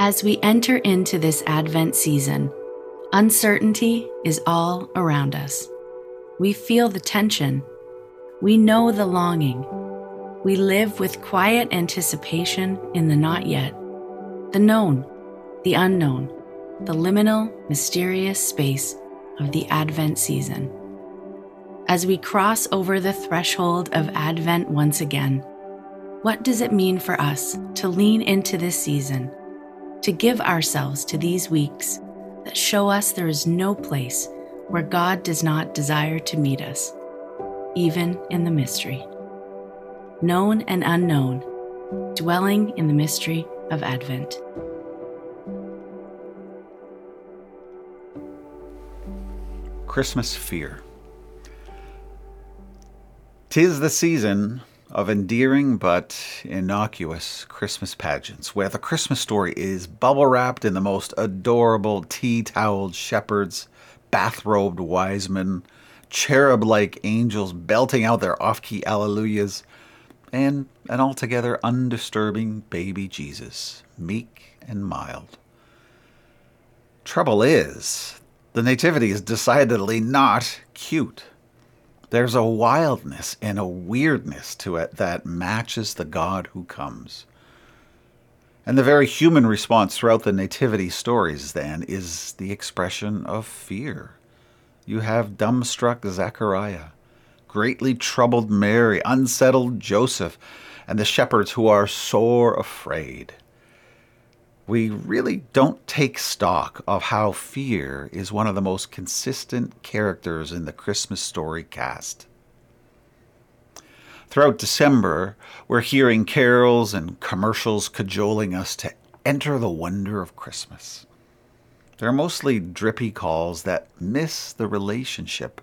As we enter into this Advent season, uncertainty is all around us. We feel the tension. We know the longing. We live with quiet anticipation in the not yet, the known, the unknown, the liminal, mysterious space of the Advent season. As we cross over the threshold of Advent once again, what does it mean for us to lean into this season, to give ourselves to these weeks that show us there is no place where God does not desire to meet us, even in the mystery? Known and unknown, dwelling in the mystery of Advent. Christmas fear. Tis the season of endearing but innocuous Christmas pageants, where the Christmas story is bubble wrapped in the most adorable tea toweled shepherds, bathrobed wise men, cherub like angels belting out their off key alleluias, and an altogether undisturbing baby Jesus, meek and mild. Trouble is, the Nativity is decidedly not cute. There's a wildness and a weirdness to it that matches the God who comes. And the very human response throughout the Nativity stories, then, is the expression of fear. You have dumbstruck Zechariah, greatly troubled Mary, unsettled Joseph, and the shepherds who are sore afraid we really don't take stock of how fear is one of the most consistent characters in the Christmas story cast. Throughout December, we're hearing carols and commercials cajoling us to enter the wonder of Christmas. They're mostly drippy calls that miss the relationship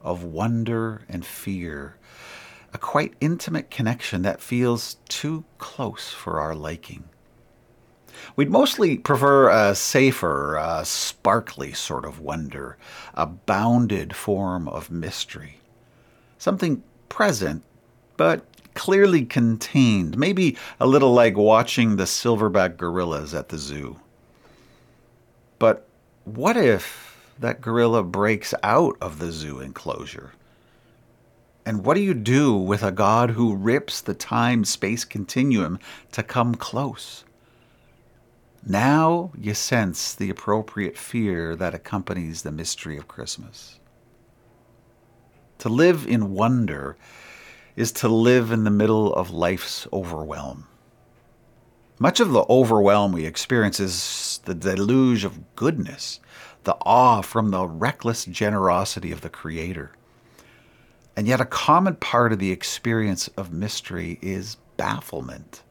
of wonder and fear, a quite intimate connection that feels too close for our liking. We'd mostly prefer a safer, uh, sparkly sort of wonder, a bounded form of mystery. Something present, but clearly contained, maybe a little like watching the silverback gorillas at the zoo. But what if that gorilla breaks out of the zoo enclosure? And what do you do with a God who rips the time space continuum to come close? Now you sense the appropriate fear that accompanies the mystery of Christmas. To live in wonder is to live in the middle of life's overwhelm. Much of the overwhelm we experience is the deluge of goodness, the awe from the reckless generosity of the Creator. And yet, a common part of the experience of mystery is bafflement.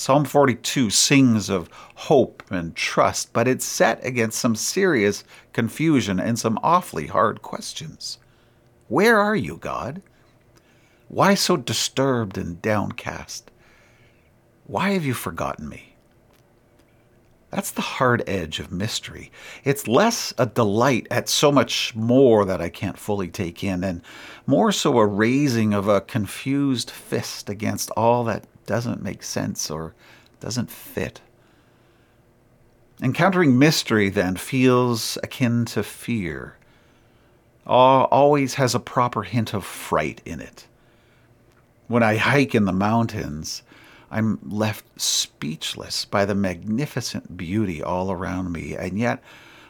Psalm 42 sings of hope and trust, but it's set against some serious confusion and some awfully hard questions. Where are you, God? Why so disturbed and downcast? Why have you forgotten me? That's the hard edge of mystery. It's less a delight at so much more that I can't fully take in, and more so a raising of a confused fist against all that doesn't make sense or doesn't fit. Encountering mystery, then, feels akin to fear. Always has a proper hint of fright in it. When I hike in the mountains, I'm left speechless by the magnificent beauty all around me, and yet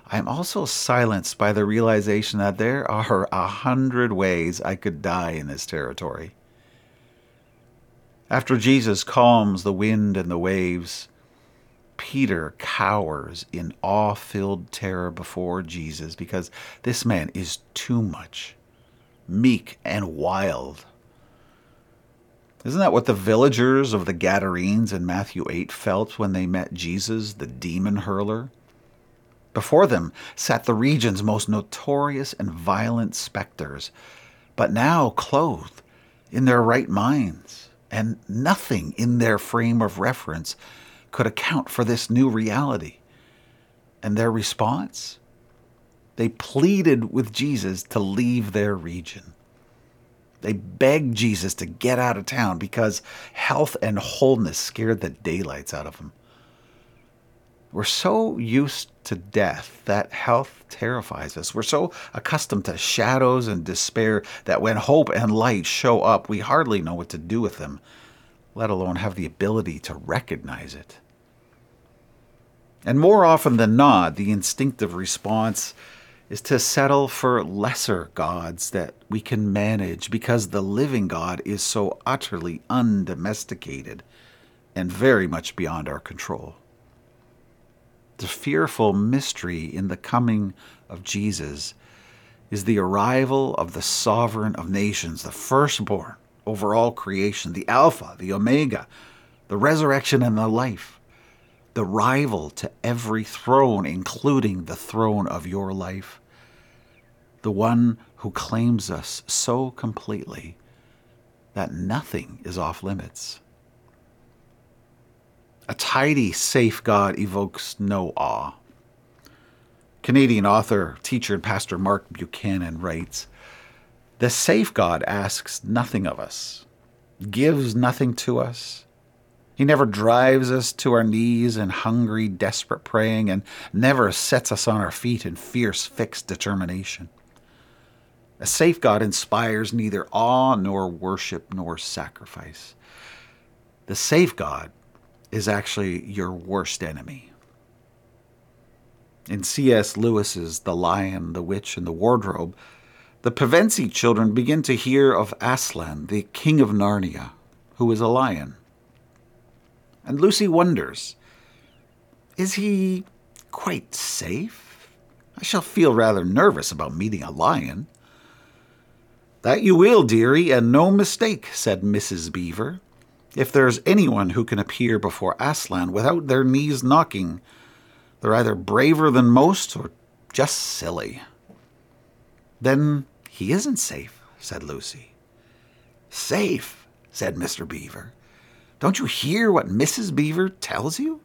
I'm also silenced by the realization that there are a hundred ways I could die in this territory. After Jesus calms the wind and the waves, Peter cowers in awe filled terror before Jesus because this man is too much, meek and wild. Isn't that what the villagers of the Gadarenes in Matthew 8 felt when they met Jesus, the demon hurler? Before them sat the region's most notorious and violent specters, but now clothed in their right minds and nothing in their frame of reference could account for this new reality. And their response? They pleaded with Jesus to leave their region. They begged Jesus to get out of town because health and wholeness scared the daylights out of them. We're so used to death that health terrifies us. We're so accustomed to shadows and despair that when hope and light show up, we hardly know what to do with them, let alone have the ability to recognize it. And more often than not, the instinctive response is to settle for lesser gods that we can manage because the living God is so utterly undomesticated and very much beyond our control the fearful mystery in the coming of Jesus is the arrival of the sovereign of nations, the firstborn over all creation, the Alpha, the Omega, the resurrection and the life, the rival to every throne, including the throne of your life, the one who claims us so completely that nothing is off limits. A tidy, safe God evokes no awe. Canadian author, teacher, and pastor Mark Buchanan writes The safe God asks nothing of us, gives nothing to us. He never drives us to our knees in hungry, desperate praying, and never sets us on our feet in fierce, fixed determination. A safe God inspires neither awe nor worship nor sacrifice. The safe God is actually your worst enemy. In C.S. Lewis's The Lion, the Witch, and the Wardrobe, the Pevensie children begin to hear of Aslan, the king of Narnia, who is a lion. And Lucy wonders is he quite safe? I shall feel rather nervous about meeting a lion. That you will, dearie, and no mistake, said Mrs. Beaver. If there's anyone who can appear before Aslan without their knees knocking, they're either braver than most or just silly. Then he isn't safe, said Lucy. Safe, said Mr. Beaver. Don't you hear what Mrs. Beaver tells you?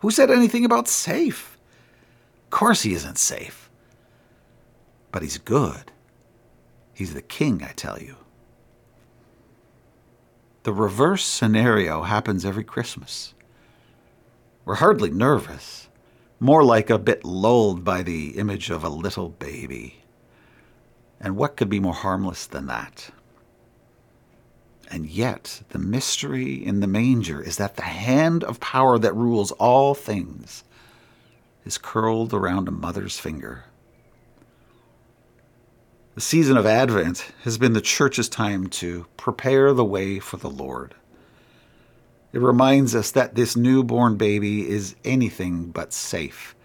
Who said anything about safe? Of course he isn't safe. But he's good. He's the king, I tell you. The reverse scenario happens every Christmas. We're hardly nervous, more like a bit lulled by the image of a little baby. And what could be more harmless than that? And yet, the mystery in the manger is that the hand of power that rules all things is curled around a mother's finger. The season of Advent has been the church's time to prepare the way for the Lord. It reminds us that this newborn baby is anything but safe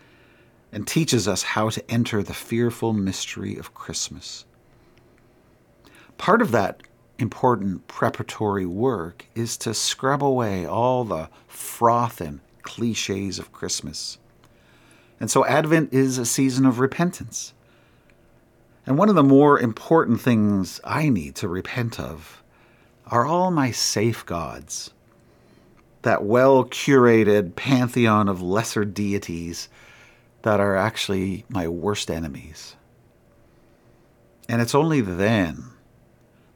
and teaches us how to enter the fearful mystery of Christmas. Part of that important preparatory work is to scrub away all the froth and cliches of Christmas. And so Advent is a season of repentance and one of the more important things I need to repent of are all my safeguards. That well curated pantheon of lesser deities that are actually my worst enemies. And it's only then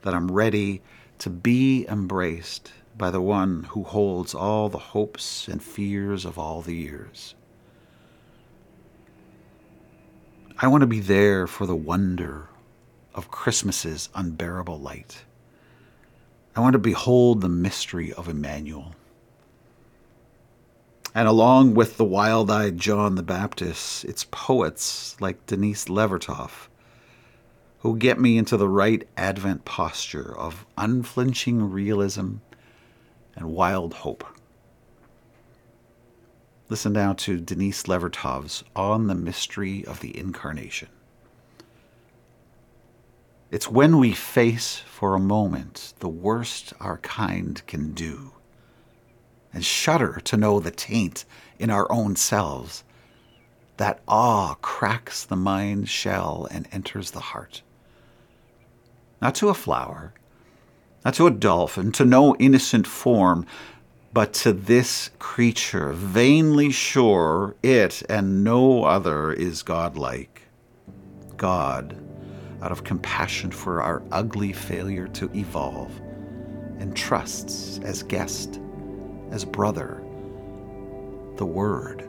that I'm ready to be embraced by the one who holds all the hopes and fears of all the years. I want to be there for the wonder of Christmas's unbearable light. I want to behold the mystery of Emmanuel. And along with the wild eyed John the Baptist, it's poets like Denise Levertov who get me into the right Advent posture of unflinching realism and wild hope. Listen now to Denise Levertov's On the Mystery of the Incarnation. It's when we face for a moment the worst our kind can do and shudder to know the taint in our own selves that awe cracks the mind's shell and enters the heart. Not to a flower, not to a dolphin, to no innocent form, but to this creature, vainly sure it and no other is godlike. God, out of compassion for our ugly failure to evolve, entrusts as guest, as brother, the Word